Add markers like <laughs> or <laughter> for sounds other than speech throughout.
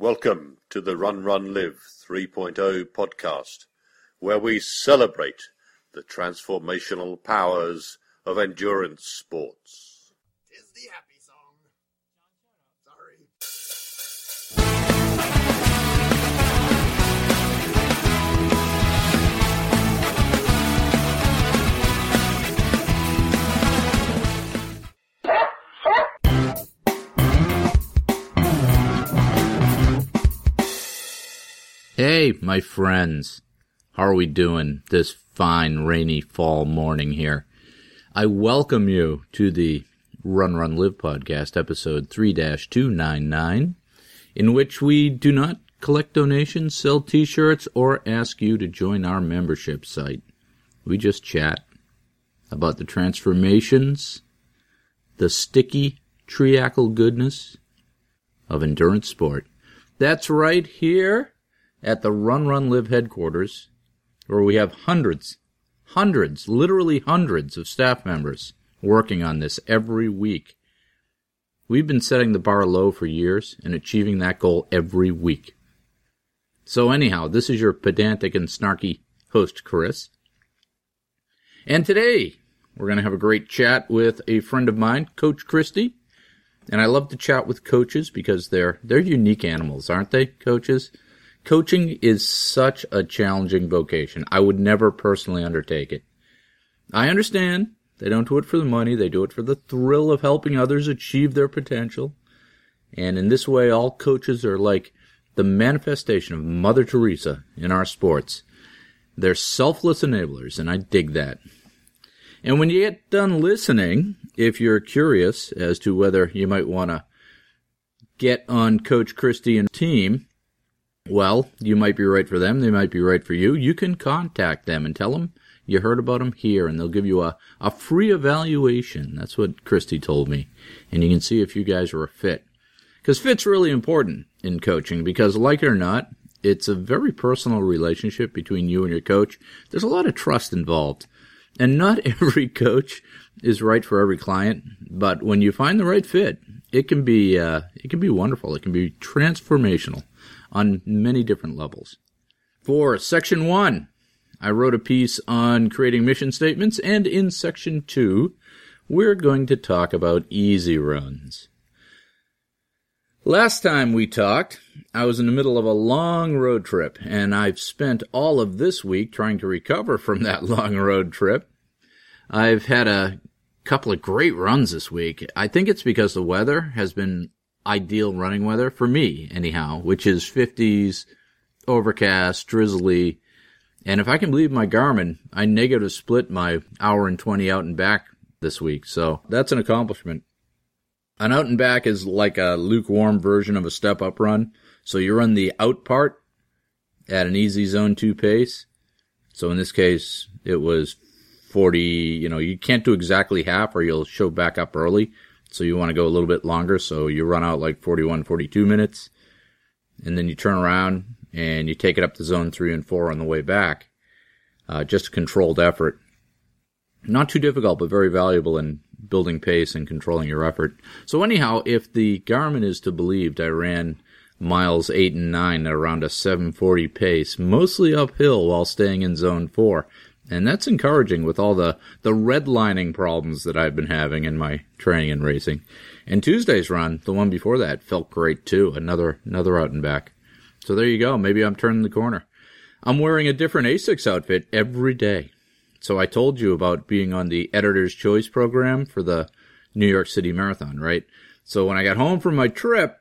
Welcome to the RunRunLive 3.0 podcast, where we celebrate the transformational powers of endurance sports. Hey, my friends. How are we doing this fine rainy fall morning here? I welcome you to the RunRunLive podcast, episode 3 299, in which we do not collect donations, sell t shirts, or ask you to join our membership site. We just chat about the transformations, the sticky triacle goodness of endurance sport. That's right here at the RunRunLive headquarters, where we have hundreds, hundreds, literally hundreds of staff members working on this every week. We've been setting the bar low for years and achieving that goal every week. So, anyhow, this is your pedantic and snarky host, Chris. And today, we're going to have a great chat with a friend of mine, Coach Kristie. And I love to chat with coaches because they're they're unique animals, aren't they, coaches? Coaching is such a challenging vocation. I would never personally undertake it. I understand they don't do it for the money, they do it for the thrill of helping others achieve their potential. And in this way, all coaches are like the manifestation of Mother Teresa in our sports. They're selfless enablers, and I dig that. And when you get done listening, if you're curious as to whether you might want to get on Coach Kristie and team, well, you might be right for them. They might be right for you. You can contact them and tell them you heard about them here, and they'll give you a, a free evaluation. That's what Kristie told me. And you can see if you guys are a fit. Because fit's really important in coaching because, like it or not, it's a very personal relationship between you and your coach. There's a lot of trust involved. And not <laughs> every coach is right for every client, but when you find the right fit, it can be uh, it can be wonderful. It can be transformational on many different levels. For section one, I wrote a piece on creating mission statements, and in section two, we're going to talk about easy runs. Last time we talked, I was in the middle of a long road trip, and I've spent all of this week trying to recover from that <laughs> long road trip. I've had a couple of great runs this week. I think it's because the weather has been ideal running weather for me, anyhow, which is 50s, overcast, drizzly. And if I can believe my Garmin, I negative split my hour and 20 out and back this week. So that's an accomplishment. An out and back is like a lukewarm version of a step up run. So you run the out part at an easy zone two pace. So in this case, it was 40, you know, you can't do exactly half or you'll show back up early. So you want to go a little bit longer. So you run out like 41, 42 minutes and then you turn around and you take it up to zone three and four on the way back. Uh, just controlled effort. Not too difficult, but very valuable in building pace and controlling your effort. So anyhow, if the Garmin is to be believed, I ran miles eight and nine at around a 740 pace, mostly uphill while staying in zone four. And that's encouraging with all the, the redlining problems that I've been having in my training and racing. And Tuesday's run, the one before that, felt great too. Another, another out and back. So there you go. Maybe I'm turning the corner. I'm wearing a different ASICS outfit every day. So I told you about being on the editor's choice program for the New York City Marathon, right? So when I got home from my trip,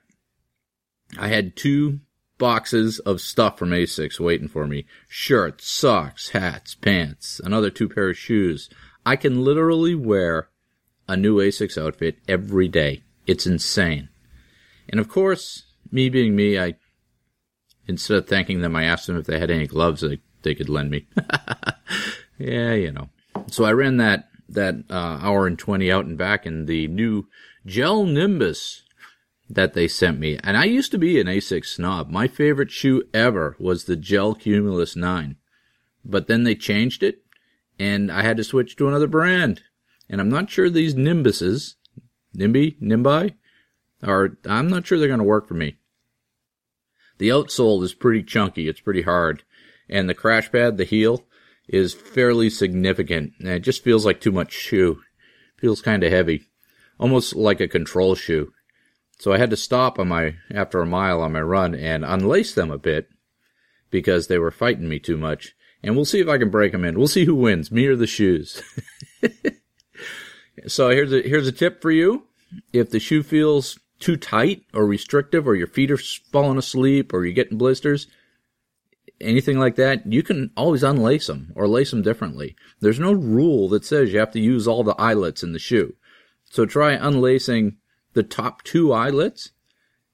I had two boxes of stuff from ASICS waiting for me. Shirts, socks, hats, pants, another two pair of shoes. I can literally wear a new ASICS outfit every day. It's insane. And of course, me being me, I, instead of thanking them, I asked them if they had any gloves they, they could lend me. <laughs> yeah, you know. So I ran that, that, uh, hour and 20 out and back in the new Gel Nimbus that they sent me. And I used to be an ASICS snob. My favorite shoe ever was the Gel Cumulus 9. But then they changed it and I had to switch to another brand. And I'm not sure these Nimbuses, Nimby, Nimbi, are, I'm not sure they're going to work for me. The outsole is pretty chunky. It's pretty hard. And the crash pad, the heel, is fairly significant. And it just feels like too much shoe. Feels kind of heavy. Almost like a control shoe. So I had to stop on my, after a mile on my run and unlace them a bit because they were fighting me too much. And we'll see if I can break them in. We'll see who wins, me or the shoes. <laughs> so here's a, here's a tip for you. If the shoe feels too tight or restrictive or your feet are falling asleep or you're getting blisters, anything like that, you can always unlace them or lace them differently. There's no rule that says you have to use all the eyelets in the shoe. So try unlacing the top two eyelets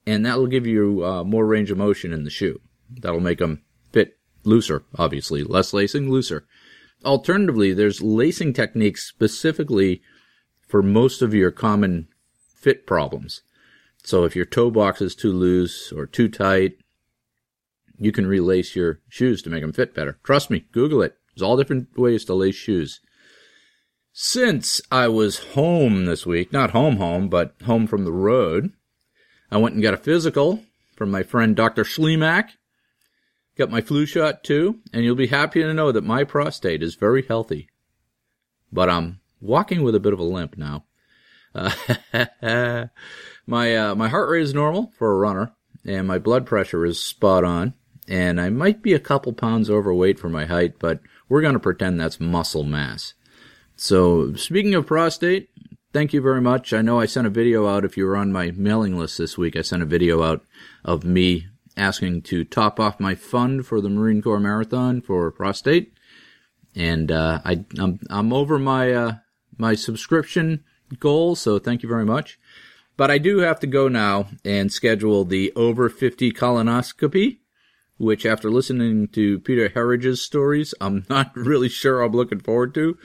and that will give you uh, more range of motion in the shoe. That'll make them fit looser, obviously. Less lacing, looser. Alternatively, there's lacing techniques specifically for most of your common fit problems. So if your toe box is too loose or too tight, you can relace your shoes to make them fit better. Trust me, Google it. There's all different ways to lace shoes. Since I was home this week, not home home, but home from the road, I went and got a physical from my friend Dr. Schlemak. Got my flu shot too, and you'll be happy to know that my prostate is very healthy. But I'm walking with a bit of a limp now. Uh, <laughs> my uh, my heart rate is normal for a runner, and my blood pressure is spot on. And I might be a couple pounds overweight for my height, but we're going to pretend that's muscle mass. So, speaking of prostate, thank you very much. I know I sent a video out. If you were on my mailing list this week, I sent a video out of me asking to top off my fund for the Marine Corps Marathon for prostate, and uh, I, I'm I'm over my uh, my subscription goal, so thank you very much. But I do have to go now and schedule the over 50 colonoscopy, which after listening to Peter Herridge's stories, I'm <laughs> not really sure I'm looking forward to.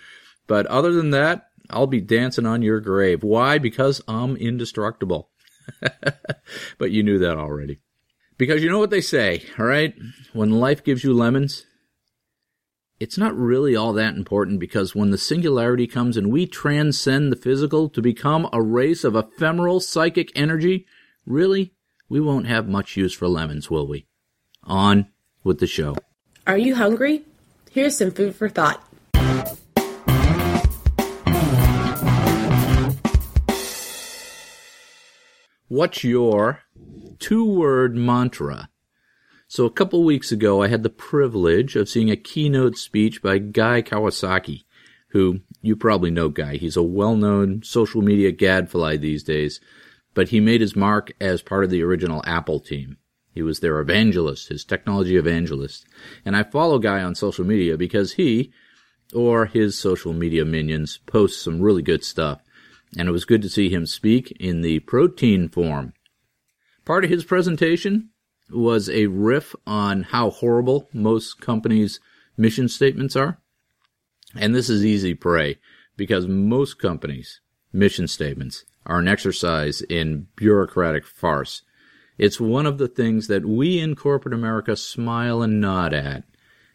But other than that, I'll be dancing on your grave. Why? Because I'm indestructible. <laughs> but you knew that already. Because you know what they say, all right? When life gives you lemons, it's not really all that important because when the singularity comes and we transcend the physical to become a race of ephemeral psychic energy, really, we won't have much use for lemons, will we? On with the show. Are you hungry? Here's some food for thought. What's your two word mantra? So a couple weeks ago, I had the privilege of seeing a keynote speech by Guy Kawasaki, who you probably know Guy. He's a well-known social media gadfly these days, but he made his mark as part of the original Apple team. He was their evangelist, his technology evangelist. And I follow Guy on social media because he, or his social media minions, posts some really good stuff and it was good to see him speak in the protein form. Part of his presentation was a riff on how horrible most companies' mission statements are. And this is easy prey because most companies' mission statements are an exercise in bureaucratic farce. It's one of the things that we in corporate America smile and nod at.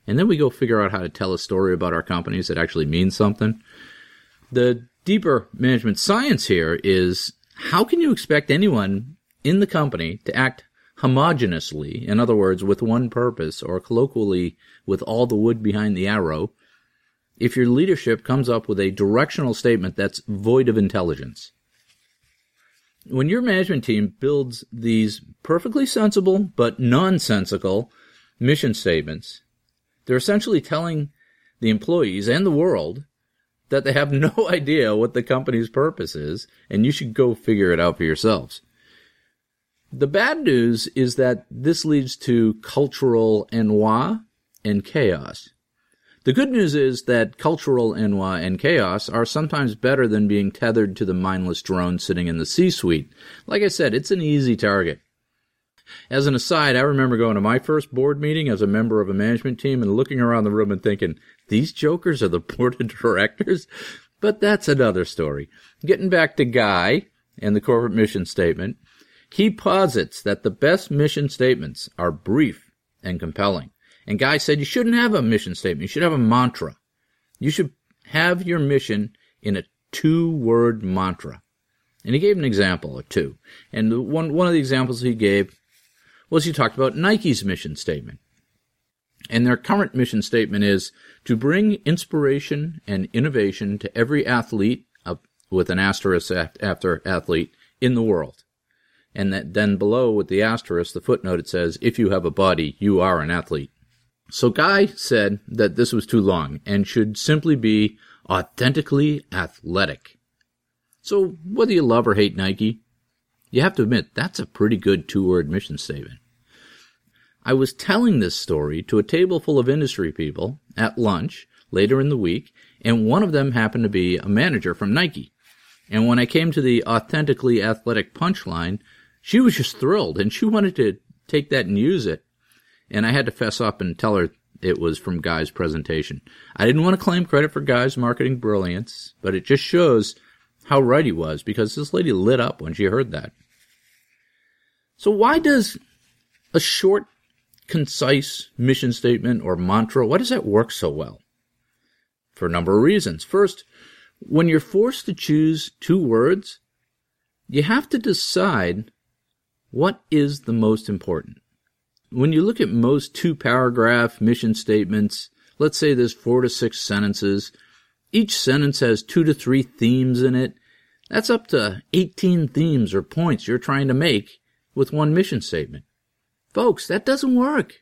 And then we go figure out how to tell a story about our companies that actually means something. The deeper management science here is how can you expect anyone in the company to act homogenously, in other words, with one purpose, or colloquially, with all the wood behind the arrow, if your leadership comes up with a directional statement that's void of intelligence? When your management team builds these perfectly sensible but nonsensical mission statements, they're essentially telling the employees and the world that they have <laughs> no idea what the company's purpose is, and you should go figure it out for yourselves. The bad news is that this leads to cultural ennui and chaos. The good news is that cultural ennui and chaos are sometimes better than being tethered to the mindless drone sitting in the C-suite. Like I said, it's an easy target. As an aside, I remember going to my first board meeting as a member of a management team and looking around the room and thinking, these jokers are the <laughs> board of directors? But that's another story. Getting back to Guy and the corporate mission statement, he posits that the best mission statements are brief and compelling. And Guy said you shouldn't have a mission statement. You should have a mantra. You should have your mission in a two word mantra. And he gave an example or two. And one, one of the examples he gave was he talked about Nike's mission statement. And their current mission statement is to bring inspiration and innovation to every athlete, uh, with an asterisk after athlete, in the world. And that then below with the asterisk, the footnote, it says, if you have a body, you are an athlete. So Guy said that this was too long and should simply be authentically athletic. So whether you love or hate Nike, you have to admit that's a pretty good two word mission statement. I was telling this story to a table full of industry people at lunch later in the week, and one of them happened to be a manager from Nike. And when I came to the authentically athletic punchline, she was just thrilled and she wanted to take that and use it. And I had to fess up and tell her it was from Guy's presentation. I didn't want to claim credit for Guy's marketing brilliance, but it just shows how right he was because this lady lit up when she heard that. So why does a short concise mission statement or mantra, why does that work so well? For a number of reasons. First, when you're forced to choose two words, you have to decide what is the most important. When you look at most two paragraph mission statements, let's say there's four to six sentences, each sentence has two to three themes in it. That's up to 18 themes or points you're trying to make with one mission statement. Folks, that doesn't work.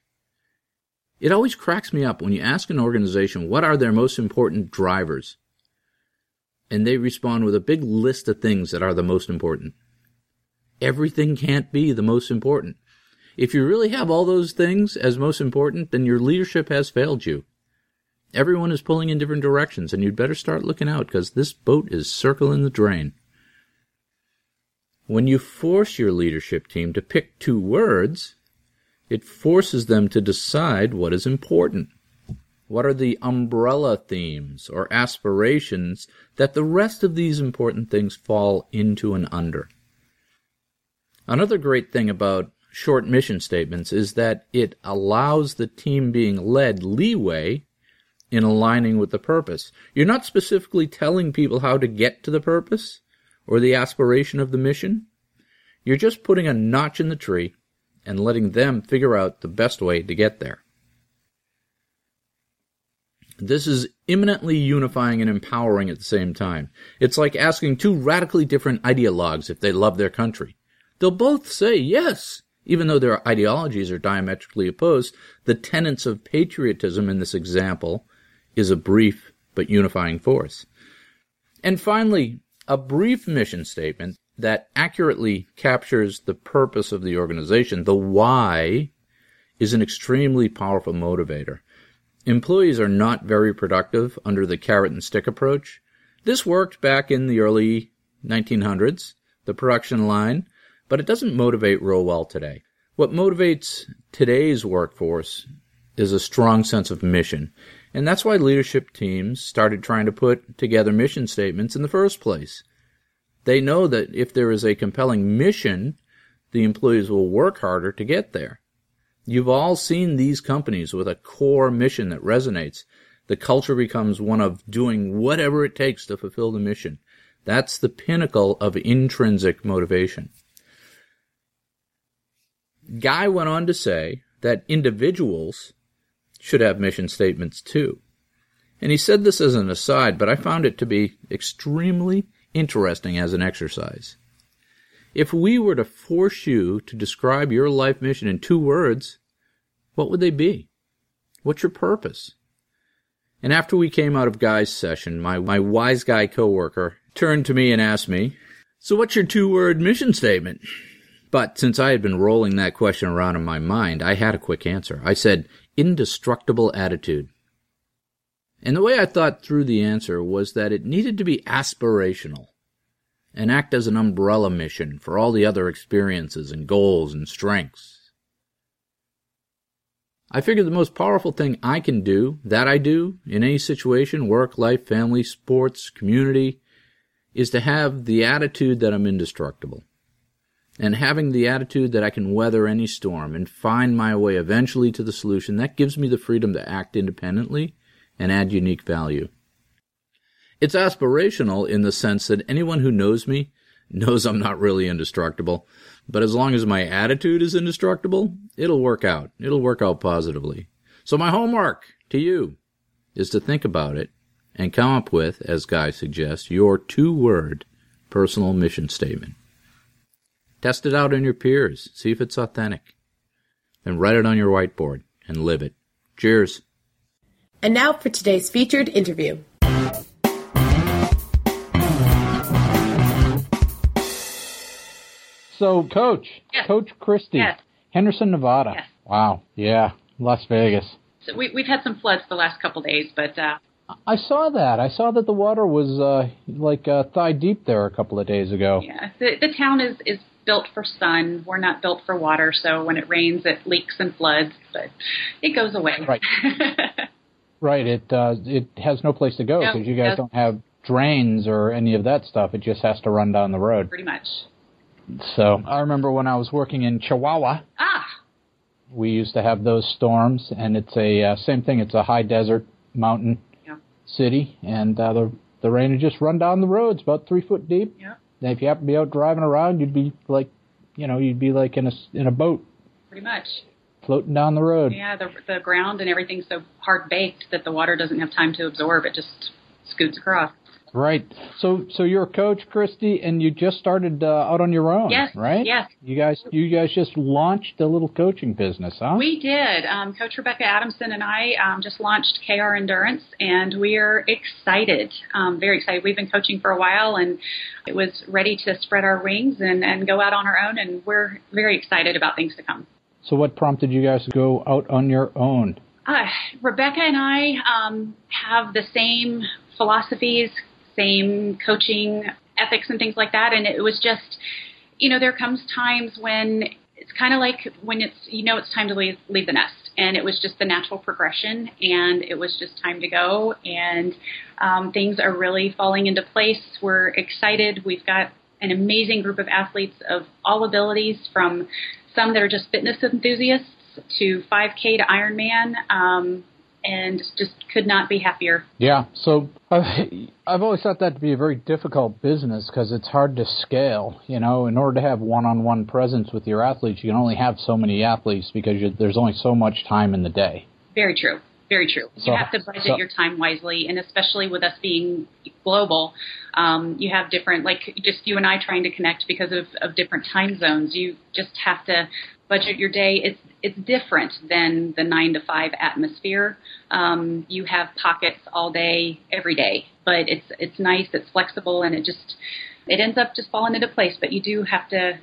It always cracks me up when you ask an organization what are their most important drivers, and they respond with a big list of things that are the most important. Everything can't be the most important. If you really have all those things as most important, then your leadership has failed you. Everyone is pulling in different directions, and you'd better start looking out because this boat is circling the drain. When you force your leadership team to pick two words, it forces them to decide what is important. What are the umbrella themes or aspirations that the rest of these important things fall into and under? Another great thing about short mission statements is that it allows the team being led leeway in aligning with the purpose. You're not specifically telling people how to get to the purpose or the aspiration of the mission. You're just putting a notch in the tree and letting them figure out the best way to get there. This is imminently unifying and empowering at the same time. It's like asking two radically different ideologues if they love their country. They'll both say yes, even though their ideologies are diametrically opposed. The tenets of patriotism in this example is a brief but unifying force. And finally, a brief mission statement that accurately captures the purpose of the organization, the why, is an extremely powerful motivator. Employees are not very productive under the carrot and stick approach. This worked back in the early 1900s, the production line, but it doesn't motivate real well today. What motivates today's workforce is a strong sense of mission. And that's why leadership teams started trying to put together mission statements in the first place. They know that if there is a compelling mission, the employees will work harder to get there. You've all seen these companies with a core mission that resonates. The culture becomes one of doing whatever it takes to fulfill the mission. That's the pinnacle of intrinsic motivation. Guy went on to say that individuals should have mission statements too. And he said this as an aside, but I found it to be extremely interesting as an exercise. If we were to force you to describe your life mission in two words, what would they be? What's your purpose? And after we came out of Guy's session, my, my wise guy coworker turned to me and asked me, So what's your two word mission statement? But since I had been rolling that question around in my mind, I had a quick answer. I said, indestructible attitude. And the way I thought through the answer was that it needed to be aspirational and act as an umbrella mission for all the other experiences and goals and strengths. I figured the most powerful thing I can do, that I do, in any situation, work, life, family, sports, community, is to have the attitude that I'm indestructible. And having the attitude that I can weather any storm and find my way eventually to the solution, that gives me the freedom to act independently and add unique value. It's aspirational in the sense that anyone who knows me knows I'm not really indestructible. But as long as my attitude is indestructible, it'll work out. It'll work out positively. So my homework to you is to think about it and come up with, as Guy suggests, your two word personal mission statement. Test it out on your peers. See if it's authentic. Then write it on your whiteboard and live it. Cheers. And now for today's featured interview. So, Coach, Yes. Coach Kristie, Yes. Henderson, Nevada. Yes. Wow. Yeah, Las Vegas. So we, we've had some floods the last couple days, but uh, I saw that. I saw that the water was uh, like uh, thigh deep there a couple of days ago. yeah, the, the town is is built for sun. We're not built for water, so when it rains, it leaks and floods, but it goes away. Right. <laughs> Right. It uh, it has no place to go No, because you guys it don't have drains or any of that stuff. It just has to run down the road. Pretty much. So I remember when I was working in Chihuahua, Ah, we used to have those storms, and it's a uh, same thing. It's a high desert mountain Yeah. city, and uh, the the rain would just run down the roads about three foot deep. yeah, And if you happen to be out driving around, you'd be like, you know, you'd be like in a in a boat pretty much. Floating down the road. Yeah, the the ground and everything's so hard baked that the water doesn't have time to absorb. It just scoots across. Right. So so you're a coach, Kristie, and you just started uh, out on your own, Yes, right? yes. You guys you guys just launched a little coaching business, huh? We did. Um, Coach Rebecca Adamson and I um, just launched KR Endurance, and we're excited, um, very excited. We've been coaching for a while, and it was ready to spread our wings and, and go out on our own, and we're very excited about things to come. So what prompted you guys to go out on your own? Uh, Rebecca and I um, have the same philosophies, same coaching ethics, and things like that. And it was just, you know, there comes times when it's kind of like when it's, you know, it's time to leave, leave the nest. And it was just the natural progression, and it was just time to go. And um, things are really falling into place. We're excited. We've got an amazing group of athletes of all abilities, from some that are just fitness enthusiasts to 5K to Ironman, um, and just could not be happier. Yeah. So I've, I've always thought that to be a very difficult business because it's hard to scale. You know, in order to have one-on-one presence with your athletes, you can only have so many athletes because you, there's only so much time in the day. Very true. Very true. You So- have to budget so- your time wisely, and especially with us being global, um, you have different, like just you and I trying to connect because of, of different time zones. You just have to budget your day. It's it's different than the nine to five atmosphere. Um, you have pockets all day, every day, but it's it's nice. It's flexible, and it just it ends up just falling into place. But you do have to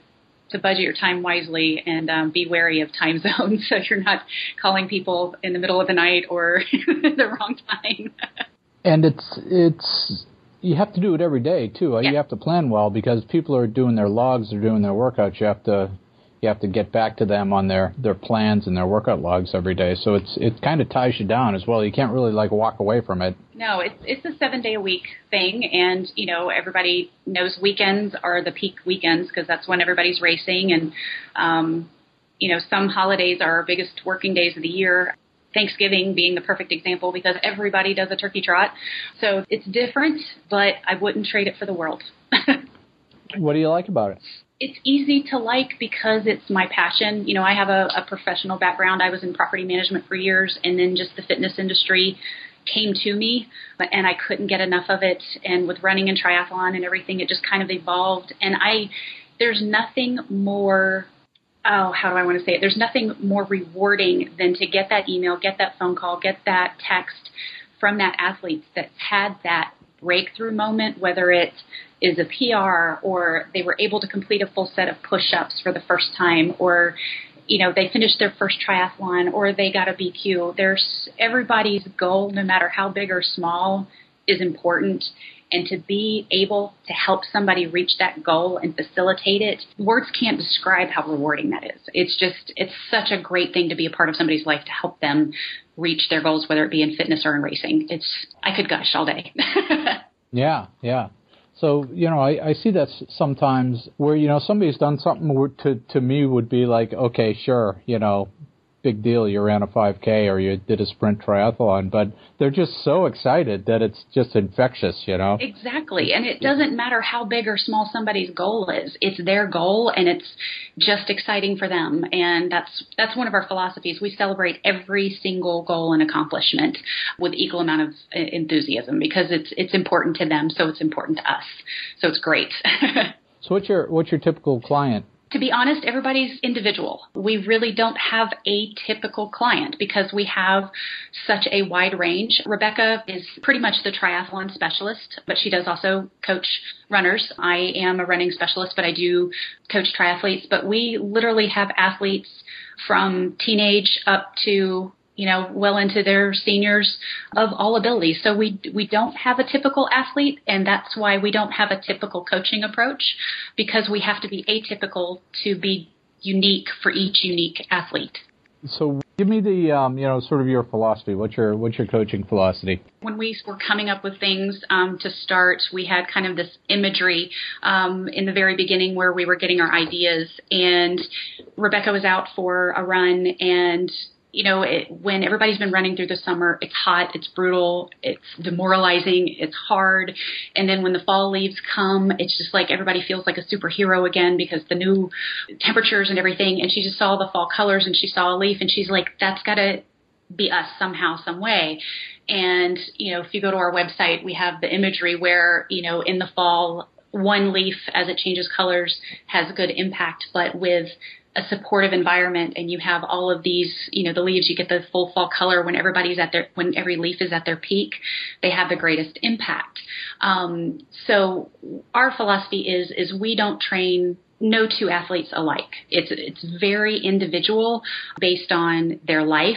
to budget your time wisely and um, be wary of time <laughs> zones so you're not calling people in the middle of the night or <laughs> the wrong time. And it's it's you have to do it every day too. Yeah. You have to plan well because people are doing their logs, they're doing their workouts. You have to you have to get back to them on their their plans and their workout logs every day. So it's it kind of ties you down as well. You can't really like walk away from it. no, it's it's a seven day a week thing, and you know everybody knows weekends are the peak weekends because that's when everybody's racing, and um, you know some holidays are our biggest working days of the year. Thanksgiving being the perfect example because everybody does a turkey trot. So it's different, but I wouldn't trade it for the world. <laughs> What do you like about it? It's easy to like because it's my passion. You know, I have a, a professional background. I was in property management for years, and then just the fitness industry came to me, and I couldn't get enough of it. And with running and triathlon and everything, it just kind of evolved. And I, there's nothing more. Oh, how do I want to say it? There's nothing more rewarding than to get that email, get that phone call, get that text from that athlete that's had that breakthrough moment, whether it is a PR or they were able to complete a full set of push-ups for the first time or you know they finished their first triathlon or they got a BQ there's everybody's goal no matter how big or small is important. And to be able to help somebody reach that goal and facilitate it words can't describe how rewarding that is. It's just it's such a great thing to be a part of somebody's life to help them reach their goals whether it be in fitness or in racing. It's i could gush all day. <laughs> Yeah, yeah. So you know, I, I see that sometimes where you know somebody's done something to to me would be like, okay, sure, you know, big deal you ran a 5K or you did a sprint triathlon, but they're just so excited that it's just infectious, you know? Exactly. And it doesn't matter how big or small somebody's goal is. It's their goal and it's just exciting for them. And that's, that's one of our philosophies. We celebrate every single goal and accomplishment with equal amount of enthusiasm because it's, it's important to them. So it's important to us. So it's great. <laughs> so what's your, what's your typical client? To be honest, everybody's individual. We really don't have a typical client because we have such a wide range. Rebecca is pretty much the triathlon specialist, but she does also coach runners. I am a running specialist, but I do coach triathletes. But we literally have athletes from teenage up to you know, well into their seniors of all abilities. So we we don't have a typical athlete, and that's why we don't have a typical coaching approach because we have to be atypical to be unique for each unique athlete. So give me the um, you know sort of your philosophy. What's your what's your coaching philosophy? When we were coming up with things um, to start, we had kind of this imagery um, in the very beginning where we were getting our ideas, and Rebecca was out for a run and you know, it, when everybody's been running through the summer, it's hot, it's brutal, it's demoralizing, it's hard. And then when the fall leaves come, it's just like everybody feels like a superhero again because the new temperatures and everything. And she just saw the fall colors and she saw a leaf and she's like, that's got to be us somehow, some way. And, you know, if you go to our website, we have the imagery where, you know, in the fall, one leaf as it changes colors has a good impact, but with a supportive environment and you have all of these, you know, the leaves, you get the full fall color when everybody's at their, when every leaf is at their peak, they have the greatest impact. Um, so our philosophy is, is we don't train no two athletes alike. It's it's very individual based on their life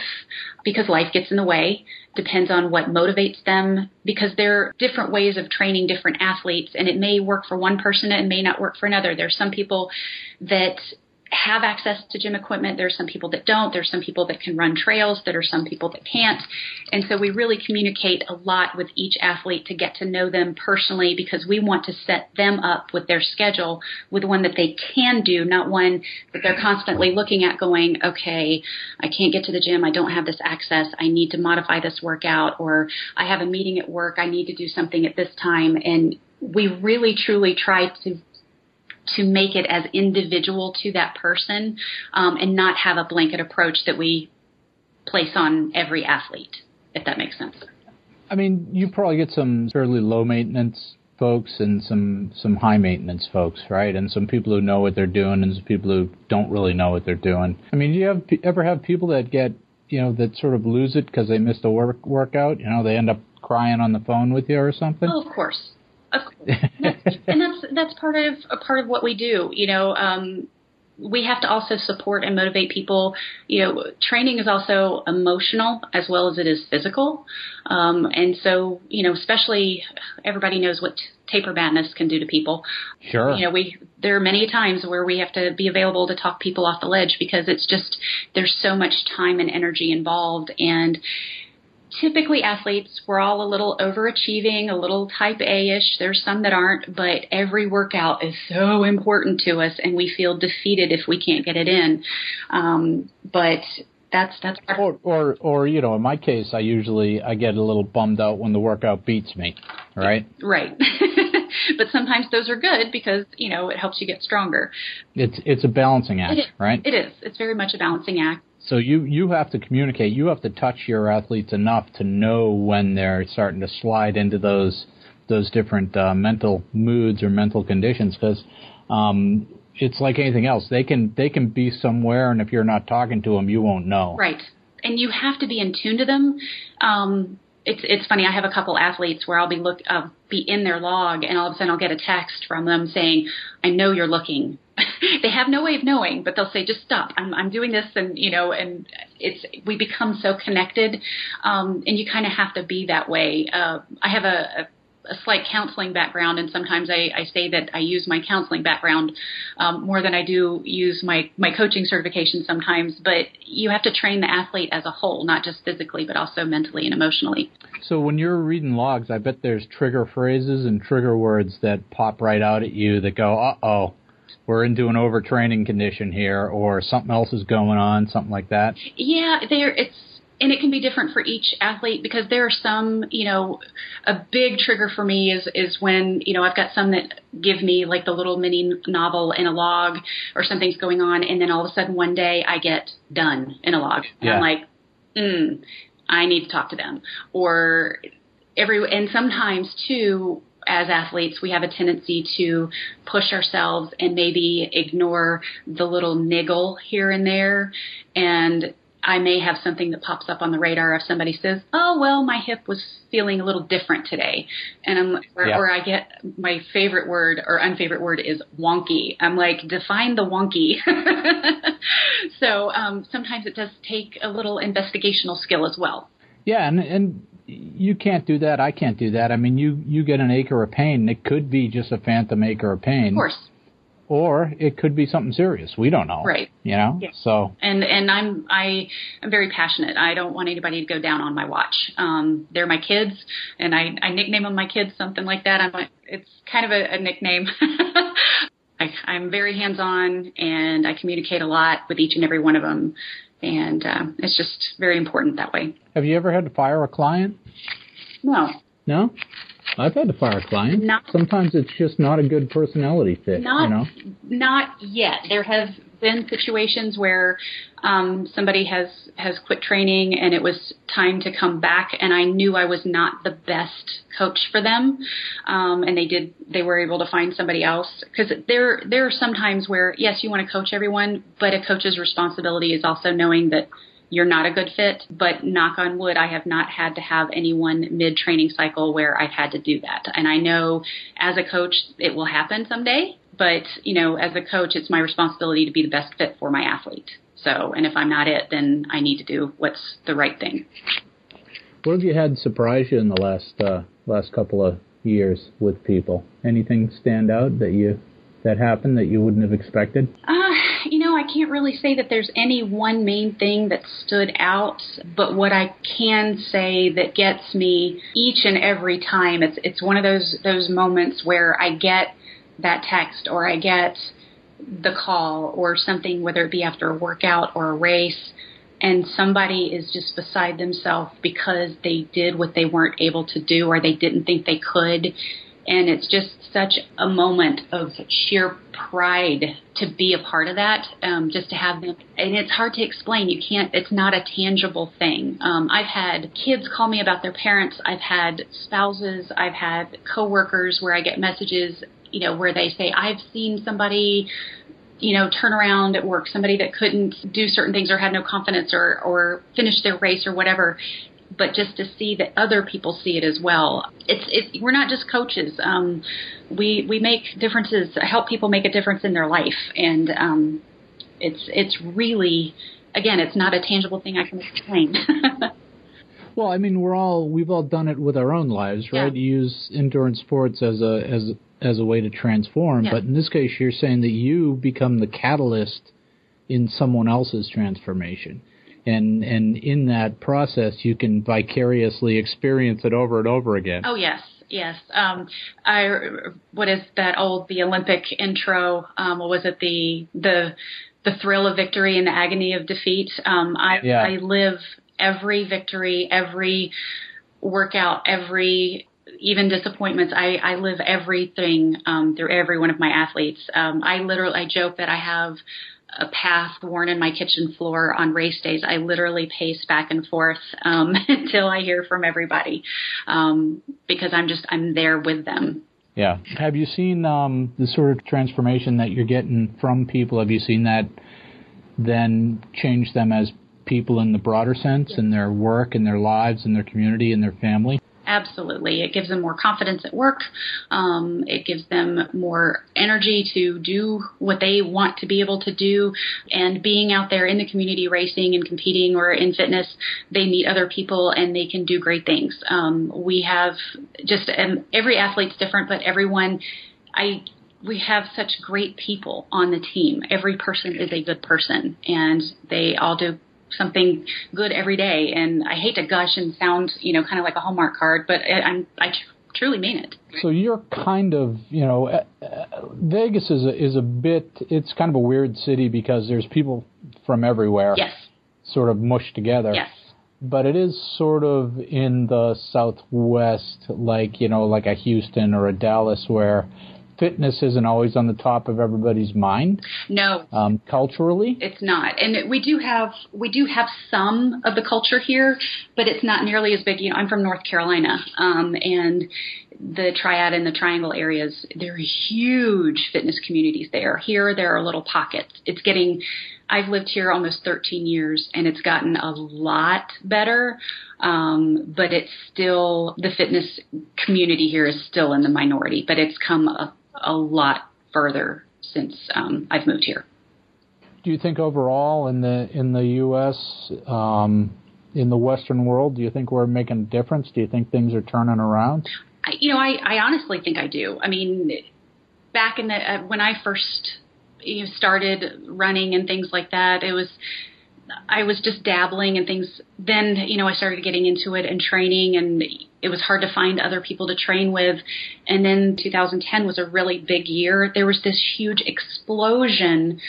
because life gets in the way. Depends on what motivates them because there are different ways of training different athletes and it may work for one person and it may not work for another. There's some people that have access to gym equipment. There's some people that don't. There's some people that can run trails. There are some people that can't. And so we really communicate a lot with each athlete to get to know them personally because we want to set them up with their schedule with one that they can do, not one that they're constantly looking at going, okay, I can't get to the gym. I don't have this access. I need to modify this workout or I have a meeting at work. I need to do something at this time. And we really truly try to to make it as individual to that person um, and not have a blanket approach that we place on every athlete, if that makes sense. I mean, you probably get some fairly low maintenance folks and some some high maintenance folks, right? And some people who know what they're doing and some people who don't really know what they're doing. I mean, do you have ever have people that get you know that sort of lose it because they missed a work workout? You know, they end up crying on the phone with you or something. Oh, of course. of course. <laughs> and that's that's part of a part of what we do. You know, um, we have to also support and motivate people. You know, training is also emotional as well as it is physical. Um, and so, you know, especially everybody knows what taper madness can do to people. Sure. You know, we there are many times where we have to be available to talk people off the ledge because it's just there's so much time and energy involved and typically athletes, we're all a little overachieving, a little type A ish. There's some that aren't, but every workout is so important to us and we feel defeated if we can't get it in. Um, but that's that's or, or or you know in my case i usually i get a little bummed out when the workout beats me right? Right. <laughs> But sometimes those are good because you know it helps you get stronger. It's it's a balancing act right? It is. It's very much a balancing act so you you have to communicate. You have to touch your athletes enough to know when they're starting to slide into those those different uh, mental moods or mental conditions because um, it's like anything else. They can they can be somewhere, and if you're not talking to them, you won't know. Right, and you have to be in tune to them. Um, it's it's funny. I have a couple athletes where I'll be look uh, be in their log, and all of a sudden I'll get a text from them saying, "I know you're looking." <laughs> they have no way of knowing, but they'll say, "Just stop. I'm I'm doing this," and you know, and it's we become so connected, um, and you kind of have to be that way. Uh, I have a, a a slight counseling background, and sometimes I, I say that I use my counseling background um, more than I do use my my coaching certification sometimes. But you have to train the athlete as a whole, not just physically, but also mentally and emotionally. So when you're reading logs, I bet there's trigger phrases and trigger words that pop right out at you that go, "Uh oh." we're into an overtraining condition here, or something else is going on, something like that? Yeah, there it's and it can be different for each athlete because there are some, you know, a big trigger for me is is when you know I've got some that give me like the little mini novel in a log or something's going on, and then all of a sudden one day I get done in a log, and Yeah. I'm like, mm, I need to talk to them, or every and sometimes too as athletes we have a tendency to push ourselves and maybe ignore the little niggle here and there. And I may have something that pops up on the radar if somebody says, "Oh, well, my hip was feeling a little different today," and I'm or, Yeah. or I get my favorite word or unfavorite word is wonky. I'm like, define the wonky. <laughs> so um, sometimes it does take a little investigational skill as well. Yeah, and and you can't do that. I can't do that. I mean, you you get an ache or a pain. and It could be just a phantom acre of pain, Of course. Or it could be something serious. We don't know, Right. You know, Yeah. so and and I'm I am very passionate. I don't want anybody to go down on my watch. Um, they're my kids, and I I nickname them my kids something like that. I'm like, it's kind of a, a nickname. <laughs> I, I'm very hands on, and I communicate a lot with each and every one of them, and uh, it's just very important that way. have you ever had to fire a client? No, No, I've had to fire clients. Not- Sometimes it's just not a good personality fit. Not you know, not yet. There have been situations where um, somebody has has quit training and it was time to come back, and I knew I was not the best coach for them, um, and they did they were able to find somebody else because there there are some times where yes you want to coach everyone, but a coach's responsibility is also knowing that you're not a good fit. But knock on wood, I have not had to have anyone mid training cycle where I've had to do that. And I know as a coach, it will happen someday. But, you know, as a coach, it's my responsibility to be the best fit for my athlete. So, and if I'm not it, then I need to do what's the right thing. what have you had surprise you in the last uh, last couple of years with people? Anything stand out that you that happened that you wouldn't have expected? Uh, know, I can't really say that there's any one main thing that stood out, but what I can say that gets me each and every time, it's it's one of those those moments where I get that text or I get the call or something, whether it be after a workout or a race, and somebody is just beside themselves because they did what they weren't able to do or they didn't think they could. And it's just such a moment of sheer pride to be a part of that, um, just to have them. And it's hard to explain. You can't, it's not a tangible thing. Um, I've had kids call me about their parents. I've had spouses. I've had coworkers where I get messages, you know, where they say, I've seen somebody you know, turn around at work, somebody that couldn't do certain things or had no confidence or, or finish their race or whatever. But just to see that other people see it as well. It's, it's we're not just coaches. Um, we we make differences, help people make a difference in their life, and um, it's it's really, again, it's not a tangible thing I can explain. <laughs> Well, I mean, we're all we've all done it with our own lives, right? You use endurance sports as a as as a way to transform, Yeah. but in this case, you're saying that you become the catalyst in someone else's transformation, and and in that process, you can vicariously experience it over and over again. Oh yes, yes. Um, I what is that old the Olympic intro? Um, what was it the the the thrill of victory and the agony of defeat? Um, I Yeah. I live every victory, every workout, every even disappointments. I I live everything um, through every one of my athletes. Um, I literally I joke that I have a path worn in my kitchen floor on race days. I literally pace back and forth um, <laughs> until I hear from everybody um, because I'm just I'm there with them. Yeah. Have you seen um, the sort of transformation that you're getting from people? Have you seen that then change them as people in the broader sense in their work, in their lives, in their community, in their family? Absolutely, it gives them more confidence at work. Um, it gives them more energy to do what they want to be able to do. And being out there in the community, racing and competing, or in fitness, they meet other people and they can do great things. Um, we have just um, every athlete's different, but everyone, I we have such great people on the team. Every person is a good person, and they all do something good every day. And I hate to gush and sound, you know, kind of like a Hallmark card, but I, I'm I truly mean it. So you're kind of, you know, uh, uh, Vegas is a, is a bit. It's kind of a weird city because there's people from everywhere. Yes. Sort of mushed together. Yes. But it is sort of in the southwest, like you know, like a Houston or a Dallas, where fitness isn't always on the top of everybody's mind. No, um, culturally, it's not. And we do have we do have some of the culture here, but it's not nearly as big. You know, I'm from North Carolina, um, and the triad and the triangle areas, there are huge fitness communities there. Here, there are little pockets. It's getting, I've lived here almost 13 years and it's gotten a lot better. Um, but it's still, the fitness community here is still in the minority, but it's come a, a lot further since um, I've moved here. Do you think overall in the in the U.S. Um, in the Western world, do you think we're making a difference? Do you think things are turning around? I, you know, I, I honestly think I do. I mean, back in the uh, when I first you know, started running and things like that, it was I was just dabbling and things. Then you know, I started getting into it and training, and it was hard to find other people to train with. And then 2010 was a really big year. There was this huge explosion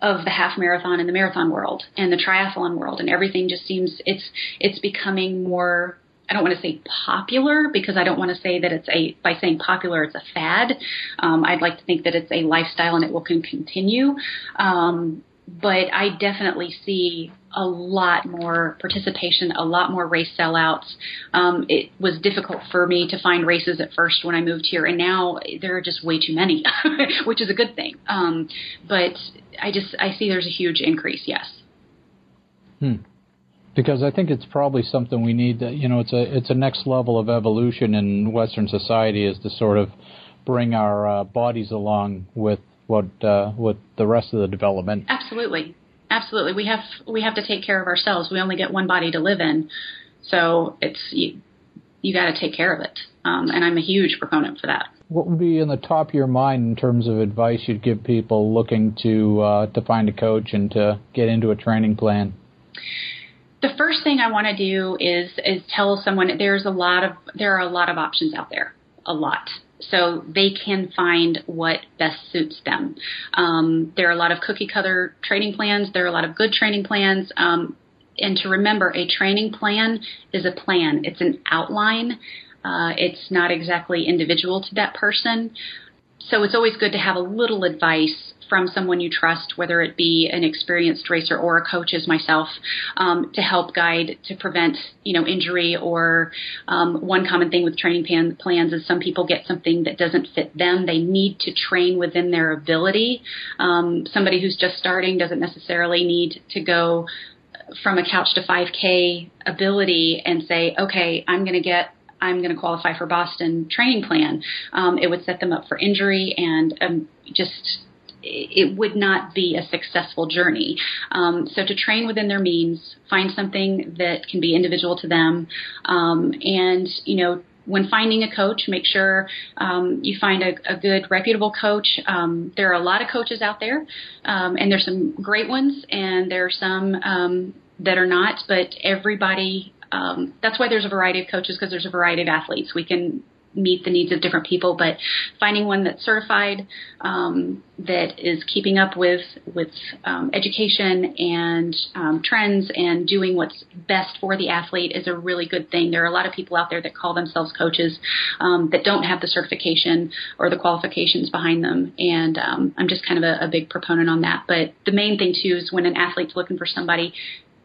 of the half marathon and the marathon world and the triathlon world and everything just seems it's it's becoming more I don't want to say popular because I don't want to say that it's a by saying popular it's a fad. Um, I'd like to think that it's a lifestyle and it will continue. Um, but I definitely see a lot more participation, a lot more race sellouts. Um, it was difficult for me to find races at first when I moved here, and now there are just way too many, <laughs> which is a good thing. Um, but I just I see there's a huge increase. Yes. Hmm because I think it's probably something we need. To, you know, it's a it's a next level of evolution in Western society is to sort of bring our uh, bodies along with what uh, with the rest of the development. Absolutely, absolutely. We have we have to take care of ourselves. We only get one body to live in, so it's you, you got to take care of it. Um, and I'm a huge proponent for that. What would be in the top of your mind in terms of advice you'd give people looking to uh, to find a coach and to get into a training plan? the first thing I want to do is is tell someone there's a lot of there are a lot of options out there, a lot. So they can find what best suits them. Um, there are a lot of cookie cutter training plans. There are a lot of good training plans. Um, and to remember, a training plan is a plan. It's an outline. Uh, it's not exactly individual to that person. So it's always good to have a little advice from someone you trust, whether it be an experienced racer or a coach as myself, um, to help guide to prevent you know injury. Or um, one common thing with training plan, plans is some people get something that doesn't fit them. They need to train within their ability. Um, somebody who's just starting doesn't necessarily need to go from a couch to 5K ability and say, okay, I'm going to get I'm going to qualify for Boston training plan. Um, it would set them up for injury and um, just it would not be a successful journey. Um, so to train within their means, find something that can be individual to them, um, and you know. When finding a coach, make sure um, you find a, a, good, reputable coach. Um, there are a lot of coaches out there, um, and there's some great ones, and there are some um, that are not. But everybody um, that's why there's a variety of coaches because there's a variety of athletes. We can meet the needs of different people, but finding one that's certified, um, that is keeping up with with um, education and um, trends and doing what's best for the athlete is a really good thing. There are a lot of people out there that call themselves coaches um, that don't have the certification or the qualifications behind them, and um, I'm just kind of a, a big proponent on that. But the main thing too is when an athlete's looking for somebody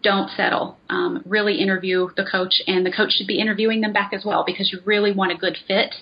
don't settle. Um, really interview the coach, and the coach should be interviewing them back as well because you really want a good fit.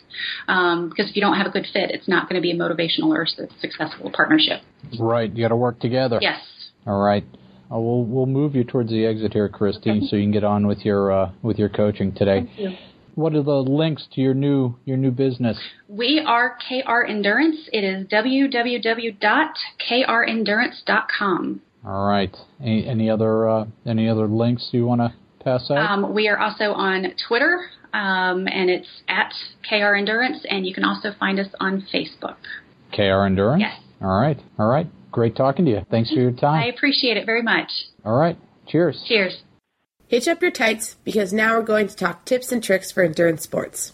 Um, because if you don't have a good fit, it's not going to be a motivational or successful partnership. Right. You got to work together. Yes. All right. Uh, we'll we'll move you towards the exit here, Christine, okay. so you can get on with your uh, with your coaching today. Thank you. What are the links to your new your new business? We are KR Endurance. It is www.krendurance.com. All right. Any, any other uh, any other links you want to pass out? Um, we are also on Twitter, um, and it's at KR Endurance, and you can also find us on Facebook. KR Endurance. Yes. All right. All right. Great talking to you. Thanks for your time. I appreciate it very much. All right. Cheers. Cheers. Hitch up your tights because now we're going to talk tips and tricks for endurance sports.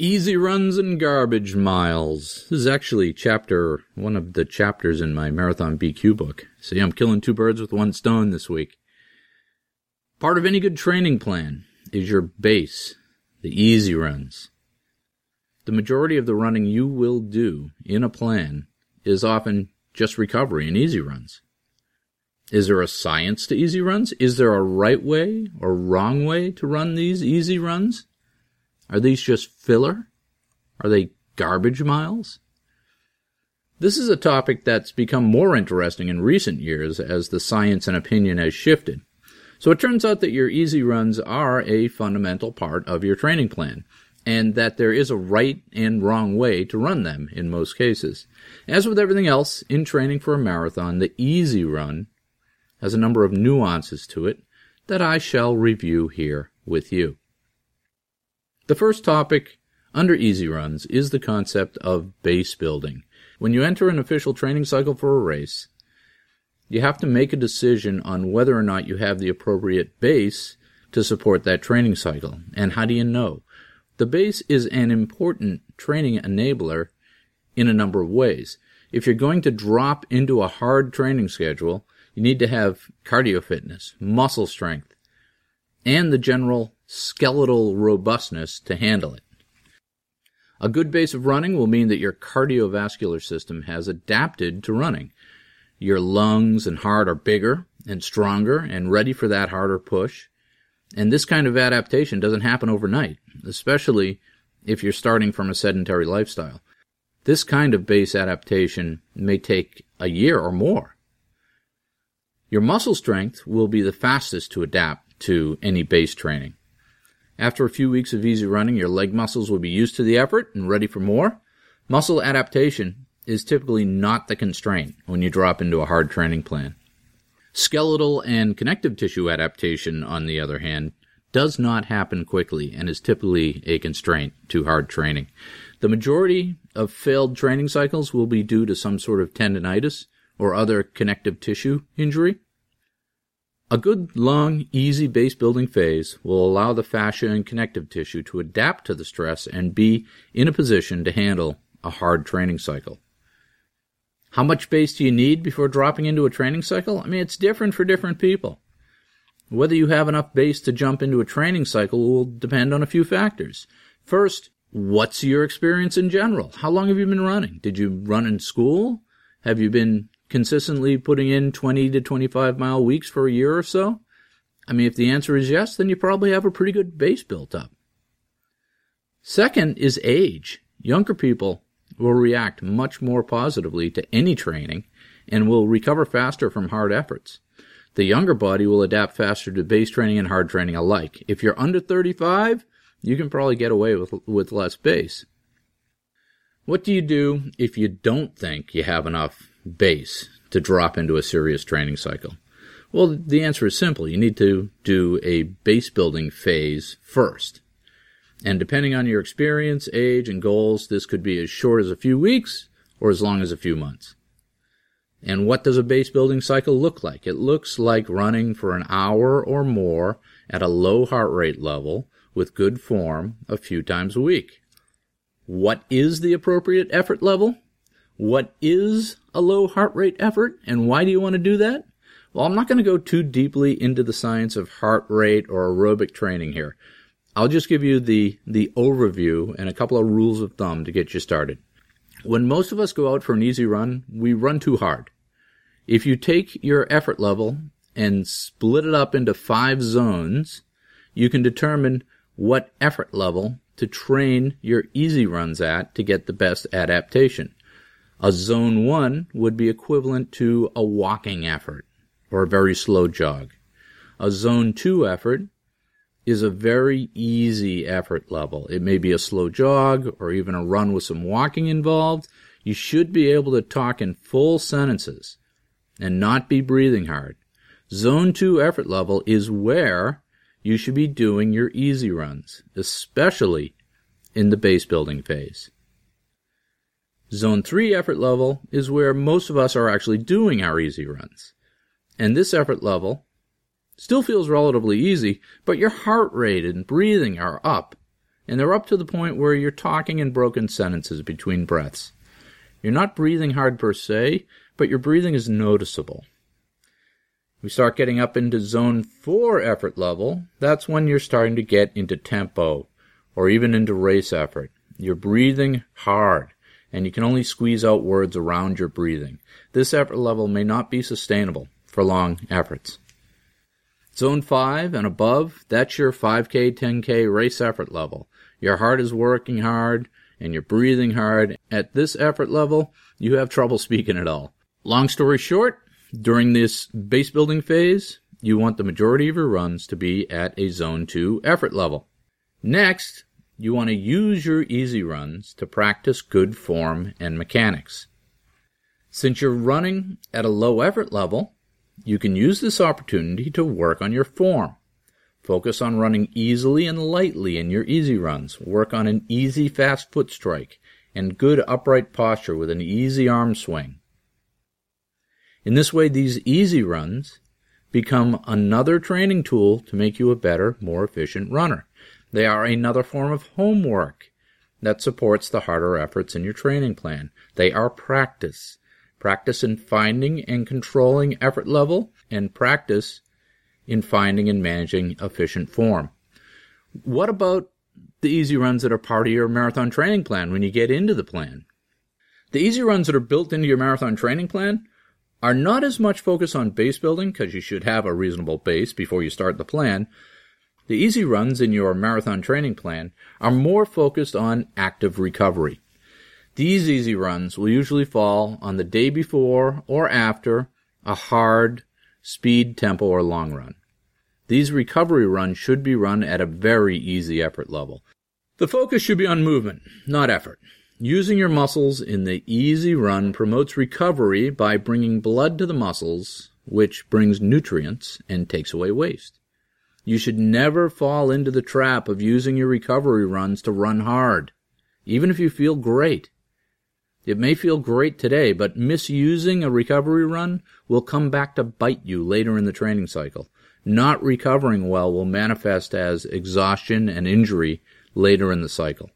Easy runs and garbage miles. This is actually chapter one of the chapters in my marathon BQ book. See, I'm killing two birds with one stone this week. Part of any good training plan is your base, the easy runs. The majority of the running you will do in a plan is often just recovery and easy runs. Is there a science to easy runs? Is there a right way or wrong way to run these easy runs? Are these just filler? Are they garbage miles? This is a topic that's become more interesting in recent years as the science and opinion has shifted. So it turns out that your easy runs are a fundamental part of your training plan, and that there is a right and wrong way to run them in most cases. As with everything else in training for a marathon, the easy run has a number of nuances to it that I shall review here with you. The first topic under easy runs is the concept of base building. When you enter an official training cycle for a race, you have to make a decision on whether or not you have the appropriate base to support that training cycle. And how do you know? The base is an important training enabler in a number of ways. If you're going to drop into a hard training schedule, you need to have cardio fitness, muscle strength, and the general skeletal robustness to handle it. A good base of running will mean that your cardiovascular system has adapted to running. Your lungs and heart are bigger and stronger and ready for that harder push. And this kind of adaptation doesn't happen overnight, especially if you're starting from a sedentary lifestyle. This kind of base adaptation may take a year or more. Your muscle strength will be the fastest to adapt to any base training. After a few weeks of easy running, your leg muscles will be used to the effort and ready for more. Muscle adaptation is typically not the constraint when you drop into a hard training plan. Skeletal and connective tissue adaptation, on the other hand, does not happen quickly and is typically a constraint to hard training. The majority of failed training cycles will be due to some sort of tendonitis or other connective tissue injury. A good, long, easy base building phase will allow the fascia and connective tissue to adapt to the stress and be in a position to handle a hard training cycle. How much base do you need before dropping into a training cycle? I mean, it's different for different people. Whether you have enough base to jump into a training cycle will depend on a few factors. First, what's your experience in general? How long have you been running? Did you run in school? Have you been consistently putting in 20 to 25 mile weeks for a year or so? I mean, if the answer is yes, then you probably have a pretty good base built up. Second is age. Younger people will react much more positively to any training and will recover faster from hard efforts. The younger body will adapt faster to base training and hard training alike. If you're under 35, you can probably get away with, with less base. What do you do if you don't think you have enough base to drop into a serious training cycle? Well, the answer is simple. You need to do a base building phase first. And depending on your experience, age, and goals, this could be as short as a few weeks or as long as a few months. And what does a base building cycle look like? It looks like running for an hour or more at a low heart rate level with good form a few times a week. What is the appropriate effort level? What is a low heart rate effort and why do you want to do that? Well, I'm not going to go too deeply into the science of heart rate or aerobic training here. I'll just give you the, the overview and a couple of rules of thumb to get you started. When most of us go out for an easy run, we run too hard. If you take your effort level and split it up into five zones, you can determine what effort level to train your easy runs at to get the best adaptation. A zone one would be equivalent to a walking effort or a very slow jog. A zone two effort is a very easy effort level. It may be a slow jog or even a run with some walking involved. You should be able to talk in full sentences and not be breathing hard. Zone two effort level is where you should be doing your easy runs, especially in the base building phase. Zone 3 effort level is where most of us are actually doing our easy runs. And this effort level still feels relatively easy, but your heart rate and breathing are up. and they're up to the point where you're talking in broken sentences between breaths. You're not breathing hard per se, but your breathing is noticeable. We start getting up into zone four effort level. That's when you're starting to get into tempo or even into race effort. You're breathing hard and you can only squeeze out words around your breathing. This effort level may not be sustainable for long efforts. Zone 5 and above, that's your 5K, 10K race effort level. Your heart is working hard and you're breathing hard. At this effort level, you have trouble speaking at all. Long story short, during this base building phase, you want the majority of your runs to be at a zone 2 effort level. Next, you want to use your easy runs to practice good form and mechanics. Since you're running at a low effort level, you can use this opportunity to work on your form. Focus on running easily and lightly in your easy runs. Work on an easy fast foot strike and good upright posture with an easy arm swing. In this way, these easy runs become another training tool to make you a better, more efficient runner. They are another form of homework that supports the harder efforts in your training plan. They are practice. Practice in finding and controlling effort level and practice in finding and managing efficient form. What about the easy runs that are part of your marathon training plan when you get into the plan? The easy runs that are built into your marathon training plan are not as much focused on base building because you should have a reasonable base before you start the plan. The easy runs in your marathon training plan are more focused on active recovery. These easy runs will usually fall on the day before or after a hard speed, tempo, or long run. These recovery runs should be run at a very easy effort level. The focus should be on movement, not effort. Using your muscles in the easy run promotes recovery by bringing blood to the muscles, which brings nutrients and takes away waste. You should never fall into the trap of using your recovery runs to run hard, even if you feel great. It may feel great today, but misusing a recovery run will come back to bite you later in the training cycle. Not recovering well will manifest as exhaustion and injury later in the cycle.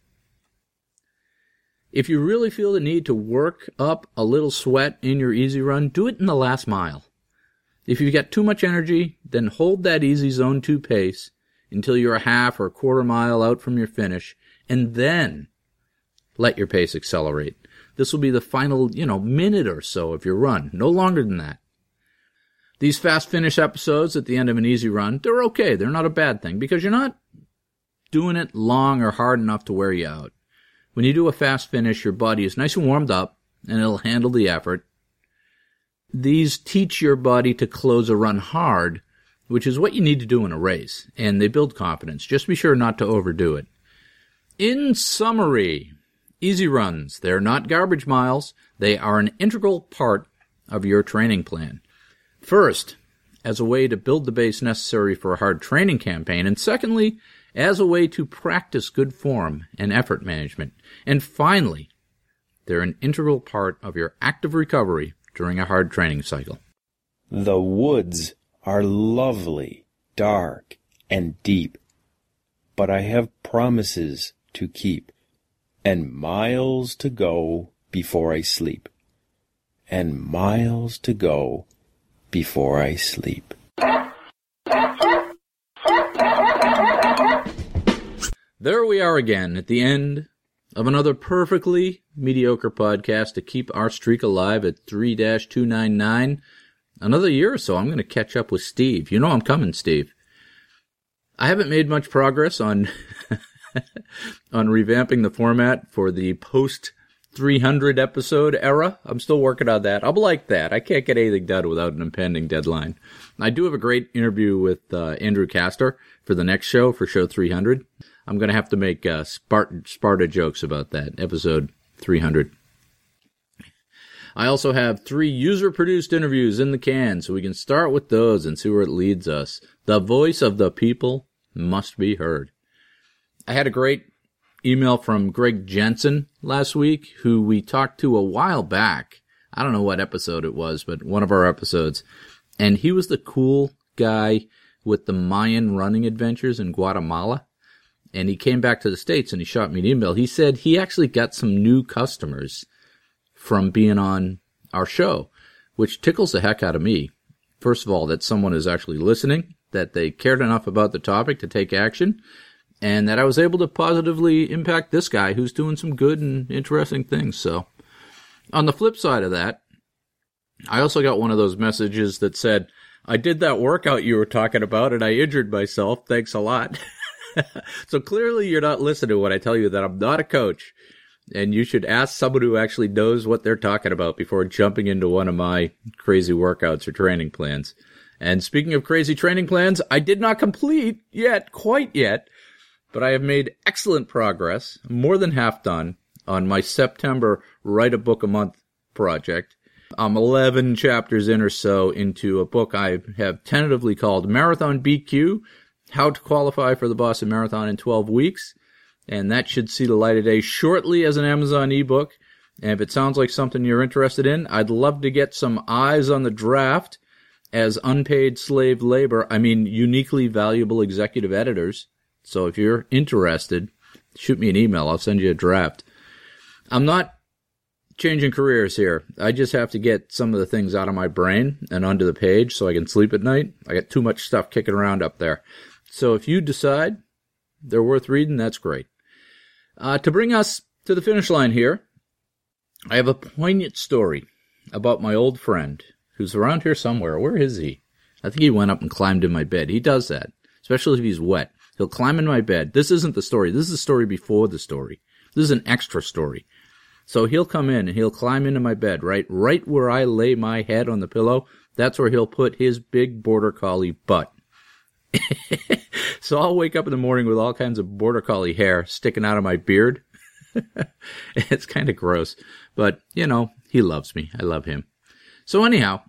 If you really feel the need to work up a little sweat in your easy run, do it in the last mile. If you've got too much energy, then hold that easy zone 2 pace until you're a half or a quarter mile out from your finish, and then let your pace accelerate. This will be the final, you know, minute or so of your run, no longer than that. These fast finish episodes at the end of an easy run, they're okay. They're not a bad thing because you're not doing it long or hard enough to wear you out. When you do a fast finish, your body is nice and warmed up and it'll handle the effort. These teach your body to close a run hard, which is what you need to do in a race, and they build confidence. Just be sure not to overdo it. In summary, easy runs, they're not garbage miles. They are an integral part of your training plan. First, as a way to build the base necessary for a hard training campaign, and secondly, as a way to practice good form and effort management. And finally, they're an integral part of your active recovery during a hard training cycle. The woods are lovely, dark, and deep, but I have promises to keep, and miles to go before I sleep, and miles to go before I sleep. There we are again at the end of another perfectly mediocre podcast to keep our streak alive at 3 299. Another year or so, I'm going to catch up with Steve. You know I'm coming, Steve. I haven't made much progress on <laughs> on revamping the format for the post 300 episode era. I'm still working on that. I'm like that. I can't get anything done without an impending deadline. I do have a great interview with uh, Andrew Castor for the next show for show 300. I'm going to have to make uh, Sparta, Sparta jokes about that, episode 300. I also have three user produced interviews in the can, so we can start with those and see where it leads us. The voice of the people must be heard. I had a great email from Greg Jensen last week, who we talked to a while back. I don't know what episode it was, but one of our episodes. And he was the cool guy with the Mayan running adventures in Guatemala. And he came back to the States and he shot me an email. He said he actually got some new customers from being on our show, which tickles the heck out of me. First of all, that someone is actually listening, that they cared enough about the topic to take action, and that I was able to positively impact this guy who's doing some good and interesting things. So, on the flip side of that, I also got one of those messages that said, I did that workout you were talking about and I injured myself. Thanks a lot. <laughs> <laughs> so clearly you're not listening to what I tell you that I'm not a coach and you should ask someone who actually knows what they're talking about before jumping into one of my crazy workouts or training plans. And speaking of crazy training plans, I did not complete yet, quite yet, but I have made excellent progress, more than half done on my September write a book a month project. I'm 11 chapters in or so into a book I have tentatively called Marathon BQ, How to Qualify for the Boston Marathon in 12 Weeks. And that should see the light of day shortly as an Amazon ebook. And if it sounds like something you're interested in, I'd love to get some eyes on the draft as unpaid slave labor. I mean, uniquely valuable executive editors. So if you're interested, shoot me an email. I'll send you a draft. I'm not changing careers here. I just have to get some of the things out of my brain and onto the page so I can sleep at night. I got too much stuff kicking around up there. So if you decide they're worth reading, that's great. Uh, to bring us to the finish line here, I have a poignant story about my old friend who's around here somewhere. Where is he? I think he went up and climbed in my bed. He does that, especially if he's wet. He'll climb in my bed. This isn't the story. This is the story before the story. This is an extra story. So he'll come in and he'll climb into my bed, right, right where I lay my head on the pillow. That's where he'll put his big border collie butt. <laughs> so I'll wake up in the morning with all kinds of border collie hair sticking out of my beard. <laughs> it's kind of gross, but you know, he loves me. I love him. So anyhow,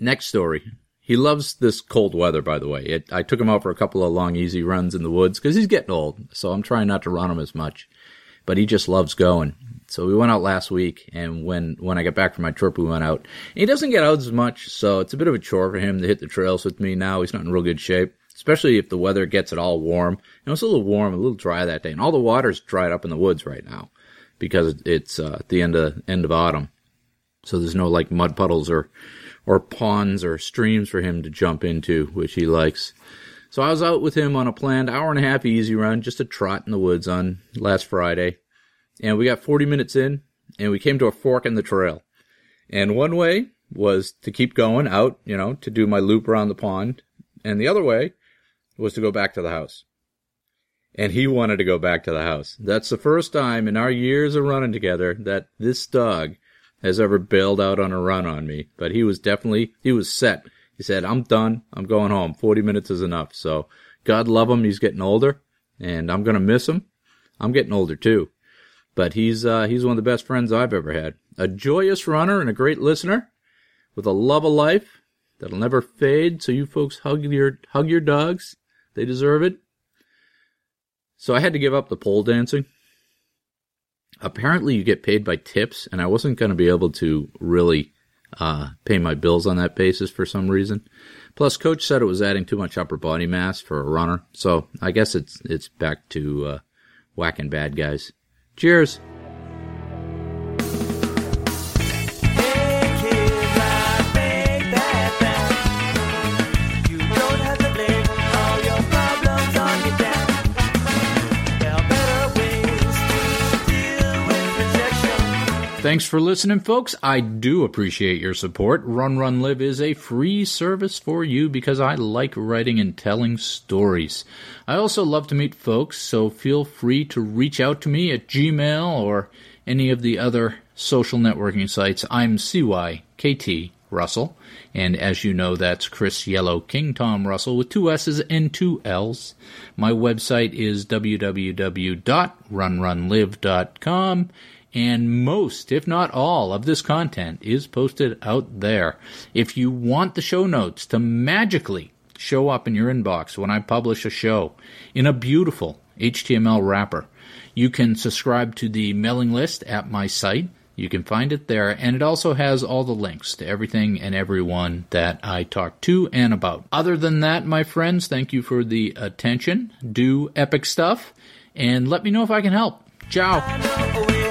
next story. He loves this cold weather, by the way. It, I took him out for a couple of long, easy runs in the woods because he's getting old. So I'm trying not to run him as much, but he just loves going. So we went out last week, and when when I got back from my trip, we went out. he doesn't get out as much, so it's a bit of a chore for him to hit the trails with me now. He's not in real good shape, especially if the weather gets it all warm. Know, it's a little warm, a little dry that day, and all the water's dried up in the woods right now because it's uh, the end of end of autumn. So there's no like mud puddles or or ponds or streams for him to jump into, which he likes. So I was out with him on a planned hour and a half easy run, just a trot in the woods on last Friday. And we got 40 minutes in and we came to a fork in the trail. And one way was to keep going out, you know, to do my loop around the pond. And the other way was to go back to the house. And he wanted to go back to the house. That's the first time in our years of running together that this dog has ever bailed out on a run on me. But he was definitely, he was set. He said, I'm done. I'm going home. 40 minutes is enough. So God love him. He's getting older and I'm going to miss him. I'm getting older too. But he's, uh, he's one of the best friends I've ever had. A joyous runner and a great listener with a love of life that'll never fade. So you folks hug your, hug your dogs. They deserve it. So I had to give up the pole dancing. Apparently you get paid by tips and I wasn't going to be able to really, uh, pay my bills on that basis for some reason. Plus coach said it was adding too much upper body mass for a runner. So I guess it's, it's back to, uh, whacking bad guys. Cheers. Thanks for listening, folks. I do appreciate your support. RunRunLive is a free service for you because I like writing and telling stories. I also love to meet folks, so feel free to reach out to me at Gmail or any of the other social networking sites. I'm CYKT Russell, and as you know, that's Chris Yellow King Tom Russell with two S's and two L's. My website is www.runrunlive.com and most, if not all, of this content is posted out there. If you want the show notes to magically show up in your inbox when I publish a show in a beautiful HTML wrapper, you can subscribe to the mailing list at my site, You can find it there, and it also has all the links to everything and everyone that I talk to and about. Other than that, my friends, thank you for the attention. Do epic stuff, and let me know if I can help. Ciao.